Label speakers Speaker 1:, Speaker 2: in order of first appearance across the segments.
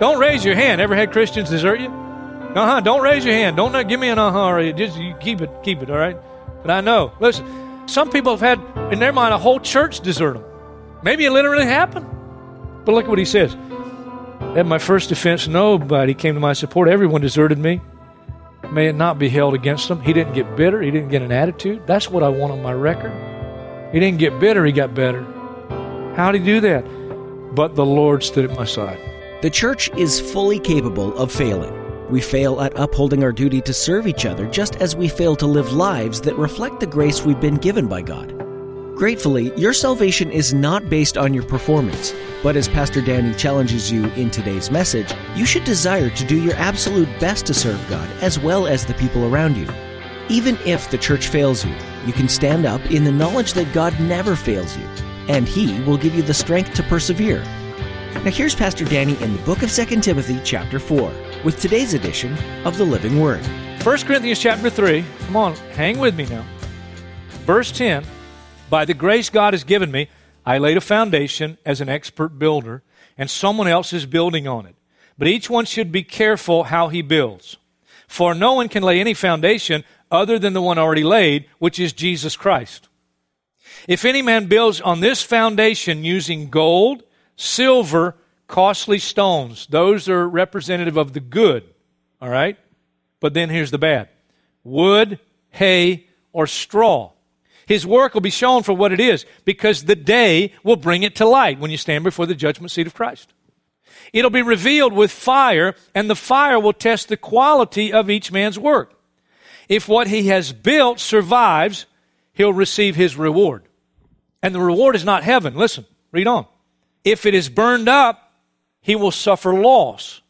Speaker 1: Don't raise your hand. Ever had Christians desert you? Uh huh. Don't raise your hand. Don't give me an uh huh. Just you keep it, keep it. All right. But I know. Listen, some people have had in their mind a whole church desert them. Maybe it literally happened. But look at what he says. At my first defense, nobody came to my support. Everyone deserted me. May it not be held against them. He didn't get bitter. He didn't get an attitude. That's what I want on my record. He didn't get bitter. He got better. How did he do that? But the Lord stood at my side.
Speaker 2: The church is fully capable of failing. We fail at upholding our duty to serve each other just as we fail to live lives that reflect the grace we've been given by God. Gratefully, your salvation is not based on your performance, but as Pastor Danny challenges you in today's message, you should desire to do your absolute best to serve God as well as the people around you. Even if the church fails you, you can stand up in the knowledge that God never fails you, and He will give you the strength to persevere. Now here's Pastor Danny in the book of 2 Timothy chapter 4 with today's edition of the Living Word.
Speaker 1: 1 Corinthians chapter 3. Come on, hang with me now. Verse 10 By the grace God has given me, I laid a foundation as an expert builder, and someone else is building on it. But each one should be careful how he builds. For no one can lay any foundation other than the one already laid, which is Jesus Christ. If any man builds on this foundation using gold, silver, costly stones. Those are representative of the good, all right? But then here's the bad wood, hay, or straw. His work will be shown for what it is because the day will bring it to light when you stand before the judgment seat of Christ. It'll be revealed with fire, and the fire will test the quality of each man's work. If what he has built survives, he'll receive his reward. And the reward is not heaven. Listen, read on. If it is burned up, he will suffer loss.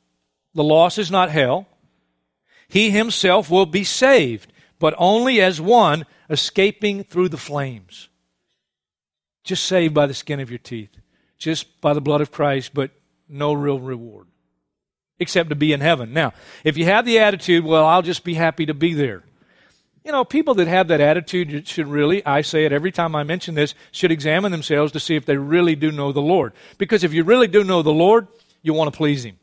Speaker 1: The loss is not hell. He himself will be saved, but only as one escaping through the flames. Just saved by the skin of your teeth, just by the blood of Christ, but no real reward, except to be in heaven. Now, if you have the attitude, well, I'll just be happy to be there. You know, people that have that attitude should really, I say it every time I mention this, should examine themselves to see if they really do know the Lord. Because if you really do know the Lord, you want to please Him.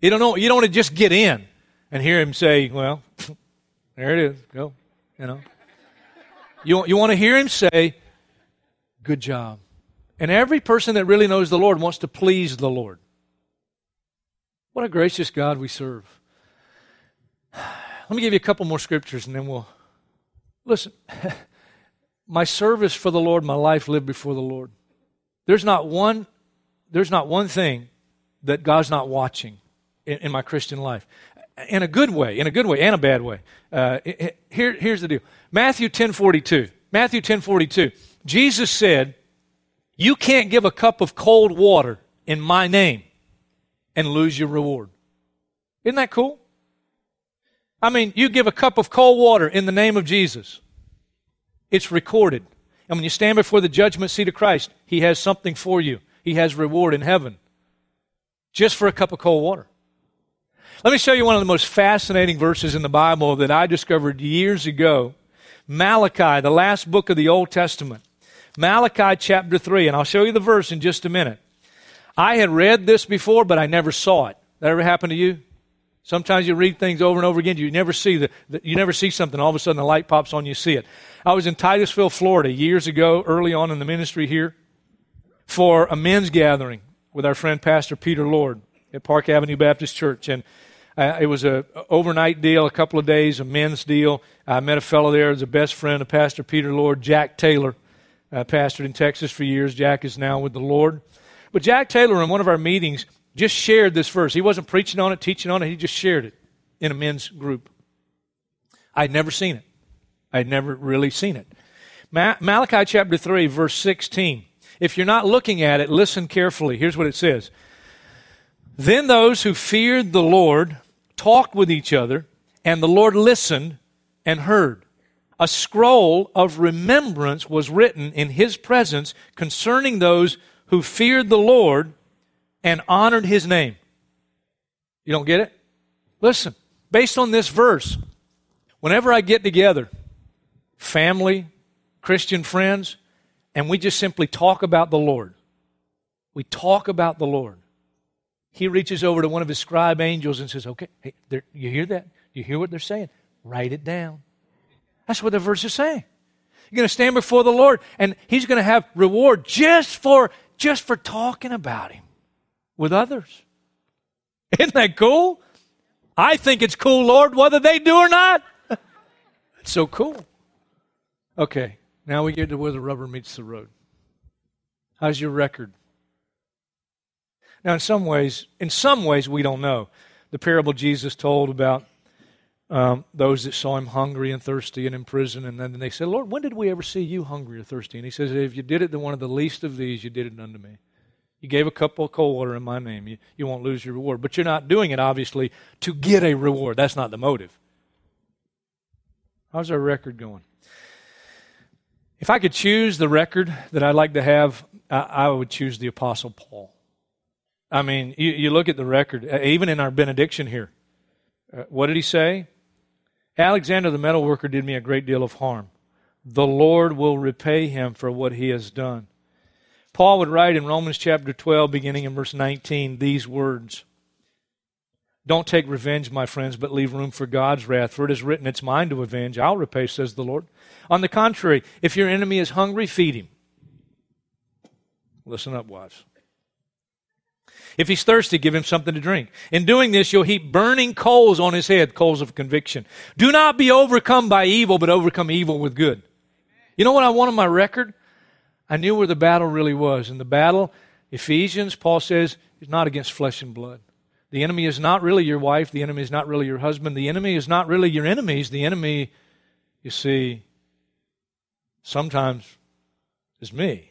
Speaker 1: You don't know, you don't want to just get in and hear Him say, well, there it is, go, you know. You, you want to hear Him say, good job. And every person that really knows the Lord wants to please the Lord. What a gracious God we serve. Let me give you a couple more scriptures and then we'll. Listen, my service for the Lord, my life lived before the Lord. There's not one, there's not one thing that God's not watching in, in my Christian life. In a good way, in a good way, and a bad way. Uh, here, here's the deal. Matthew 10 42. Matthew 10 42. Jesus said, You can't give a cup of cold water in my name and lose your reward. Isn't that cool? I mean, you give a cup of cold water in the name of Jesus. It's recorded. And when you stand before the judgment seat of Christ, He has something for you. He has reward in heaven just for a cup of cold water. Let me show you one of the most fascinating verses in the Bible that I discovered years ago. Malachi, the last book of the Old Testament. Malachi chapter 3, and I'll show you the verse in just a minute. I had read this before, but I never saw it. That ever happened to you? Sometimes you read things over and over again. You never see the, the, you never see something. All of a sudden, the light pops on. You see it. I was in Titusville, Florida, years ago, early on in the ministry here, for a men's gathering with our friend Pastor Peter Lord at Park Avenue Baptist Church, and uh, it was a overnight deal, a couple of days, a men's deal. I met a fellow there, was a best friend of Pastor Peter Lord, Jack Taylor, uh, pastored in Texas for years. Jack is now with the Lord. But Jack Taylor, in one of our meetings, just shared this verse. He wasn't preaching on it, teaching on it, he just shared it in a men's group. I'd never seen it. I'd never really seen it. Ma- Malachi chapter 3, verse 16. If you're not looking at it, listen carefully. Here's what it says Then those who feared the Lord talked with each other, and the Lord listened and heard. A scroll of remembrance was written in his presence concerning those who feared the Lord and honored his name. You don't get it? Listen, based on this verse, whenever I get together, family, Christian friends, and we just simply talk about the Lord, we talk about the Lord. He reaches over to one of his scribe angels and says, Okay, hey, you hear that? You hear what they're saying? Write it down. That's what the verse is saying. You're going to stand before the Lord, and He's going to have reward just for just for talking about Him with others. Isn't that cool? I think it's cool, Lord, whether they do or not. it's so cool. Okay, now we get to where the rubber meets the road. How's your record? Now, in some ways, in some ways, we don't know. The parable Jesus told about um, those that saw him hungry and thirsty and in prison, and then they said, "Lord, when did we ever see you hungry or thirsty?" And he says, "If you did it to one of the least of these, you did it unto me." You gave a cup of cold water in my name. You, you won't lose your reward. But you're not doing it, obviously, to get a reward. That's not the motive. How's our record going? If I could choose the record that I'd like to have, I, I would choose the Apostle Paul. I mean, you, you look at the record, uh, even in our benediction here. Uh, what did he say? Alexander the metalworker did me a great deal of harm. The Lord will repay him for what he has done. Paul would write in Romans chapter 12, beginning in verse 19, these words Don't take revenge, my friends, but leave room for God's wrath, for it is written, It's mine to avenge. I'll repay, says the Lord. On the contrary, if your enemy is hungry, feed him. Listen up, wives. If he's thirsty, give him something to drink. In doing this, you'll heap burning coals on his head, coals of conviction. Do not be overcome by evil, but overcome evil with good. You know what I want on my record? I knew where the battle really was. And the battle, Ephesians, Paul says, is not against flesh and blood. The enemy is not really your wife. The enemy is not really your husband. The enemy is not really your enemies. The enemy, you see, sometimes is me.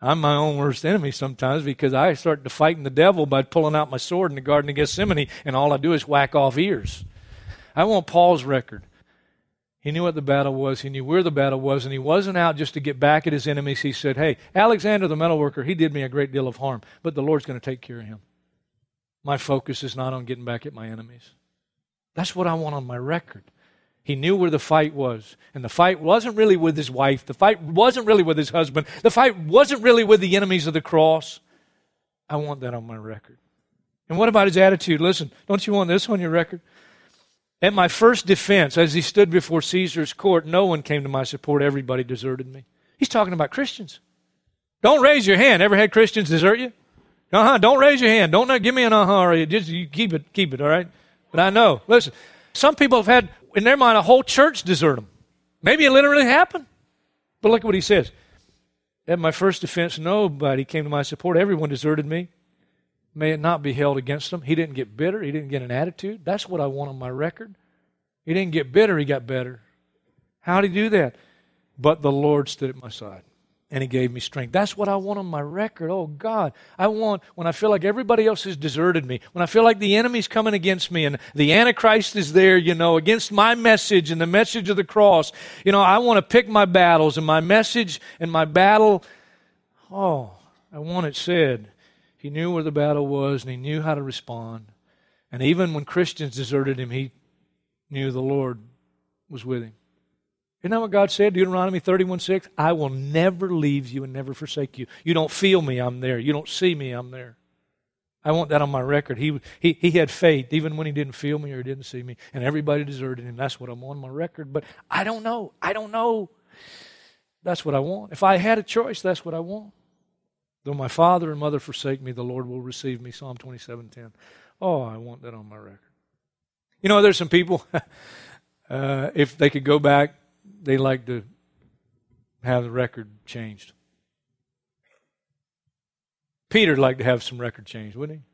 Speaker 1: I'm my own worst enemy sometimes because I start to fighting the devil by pulling out my sword in the Garden of Gethsemane, and all I do is whack off ears. I want Paul's record. He knew what the battle was. He knew where the battle was, and he wasn't out just to get back at his enemies. He said, Hey, Alexander the metalworker, he did me a great deal of harm, but the Lord's going to take care of him. My focus is not on getting back at my enemies. That's what I want on my record. He knew where the fight was. And the fight wasn't really with his wife. The fight wasn't really with his husband. The fight wasn't really with the enemies of the cross. I want that on my record. And what about his attitude? Listen, don't you want this on your record? At my first defense, as he stood before Caesar's court, no one came to my support. Everybody deserted me. He's talking about Christians. Don't raise your hand. Ever had Christians desert you? Uh huh. Don't raise your hand. Don't give me an uh huh. Or you just you keep it, keep it. All right. But I know. Listen, some people have had in their mind a whole church desert them. Maybe it literally happened. But look at what he says. At my first defense, nobody came to my support. Everyone deserted me may it not be held against him. He didn't get bitter. He didn't get an attitude. That's what I want on my record. He didn't get bitter. He got better. How did he do that? But the Lord stood at my side and he gave me strength. That's what I want on my record. Oh God, I want when I feel like everybody else has deserted me, when I feel like the enemy's coming against me and the Antichrist is there, you know, against my message and the message of the cross. You know, I want to pick my battles and my message and my battle. Oh, I want it said he knew where the battle was and he knew how to respond. And even when Christians deserted him, he knew the Lord was with him. Isn't that what God said? Deuteronomy 31 6? I will never leave you and never forsake you. You don't feel me, I'm there. You don't see me, I'm there. I want that on my record. He, he, he had faith even when he didn't feel me or he didn't see me, and everybody deserted him. That's what I'm on my record. But I don't know. I don't know. That's what I want. If I had a choice, that's what I want. Though my father and mother forsake me, the Lord will receive me. Psalm 27:10. Oh, I want that on my record. You know, there's some people, uh, if they could go back, they like to have the record changed. Peter'd like to have some record changed, wouldn't he?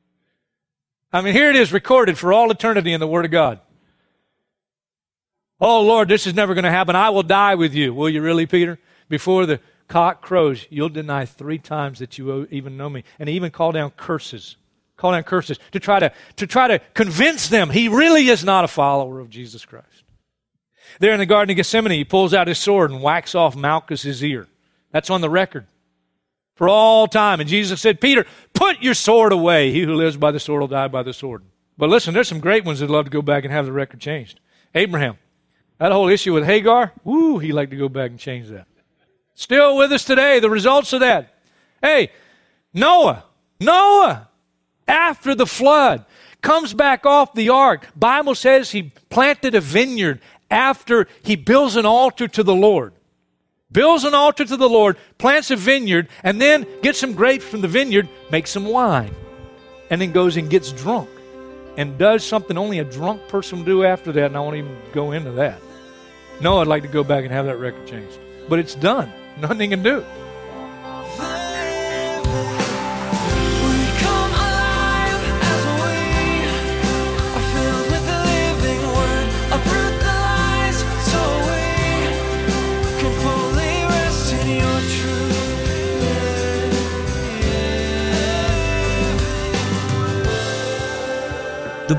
Speaker 1: I mean, here it is recorded for all eternity in the Word of God. Oh, Lord, this is never going to happen. I will die with you. Will you really, Peter? Before the cock crows, you'll deny three times that you even know me. And he even called down curses call down curses, to try to, to try to convince them he really is not a follower of Jesus Christ. There in the Garden of Gethsemane, he pulls out his sword and whacks off Malchus's ear. That's on the record for all time. And Jesus said, Peter, put your sword away. He who lives by the sword will die by the sword. But listen, there's some great ones that love to go back and have the record changed. Abraham, that whole issue with Hagar, woo, he liked to go back and change that. Still with us today, the results of that. Hey, Noah, Noah, after the flood, comes back off the ark. Bible says he planted a vineyard after he builds an altar to the Lord. Builds an altar to the Lord, plants a vineyard, and then gets some grapes from the vineyard, makes some wine, and then goes and gets drunk and does something only a drunk person would do after that, and I won't even go into that. No, I'd like to go back and have that record changed. But it's done. Nothing he can do.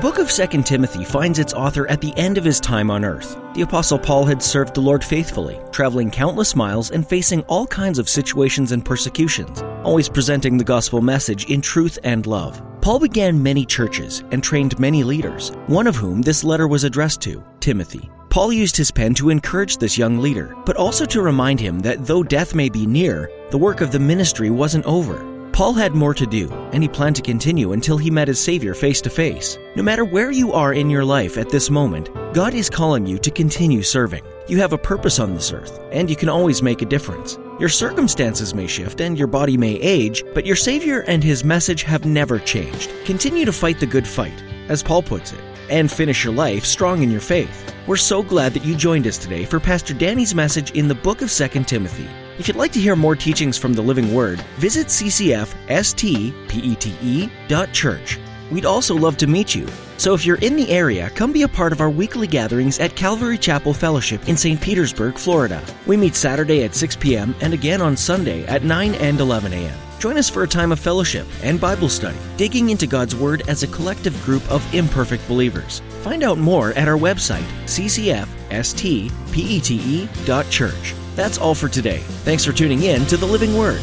Speaker 2: Book of 2 Timothy finds its author at the end of his time on earth. The Apostle Paul had served the Lord faithfully, traveling countless miles and facing all kinds of situations and persecutions, always presenting the gospel message in truth and love. Paul began many churches and trained many leaders, one of whom this letter was addressed to, Timothy. Paul used his pen to encourage this young leader, but also to remind him that though death may be near, the work of the ministry wasn't over. Paul had more to do, and he planned to continue until he met his Savior face to face. No matter where you are in your life at this moment, God is calling you to continue serving. You have a purpose on this earth, and you can always make a difference. Your circumstances may shift and your body may age, but your Savior and His message have never changed. Continue to fight the good fight, as Paul puts it, and finish your life strong in your faith. We're so glad that you joined us today for Pastor Danny's message in the book of 2 Timothy. If you'd like to hear more teachings from the Living Word, visit ccfstpete.church. We'd also love to meet you. So if you're in the area, come be a part of our weekly gatherings at Calvary Chapel Fellowship in St. Petersburg, Florida. We meet Saturday at 6 p.m. and again on Sunday at 9 and 11 a.m. Join us for a time of fellowship and Bible study, digging into God's Word as a collective group of imperfect believers. Find out more at our website, ccfstpete.church. That's all for today. Thanks for tuning in to the Living Word.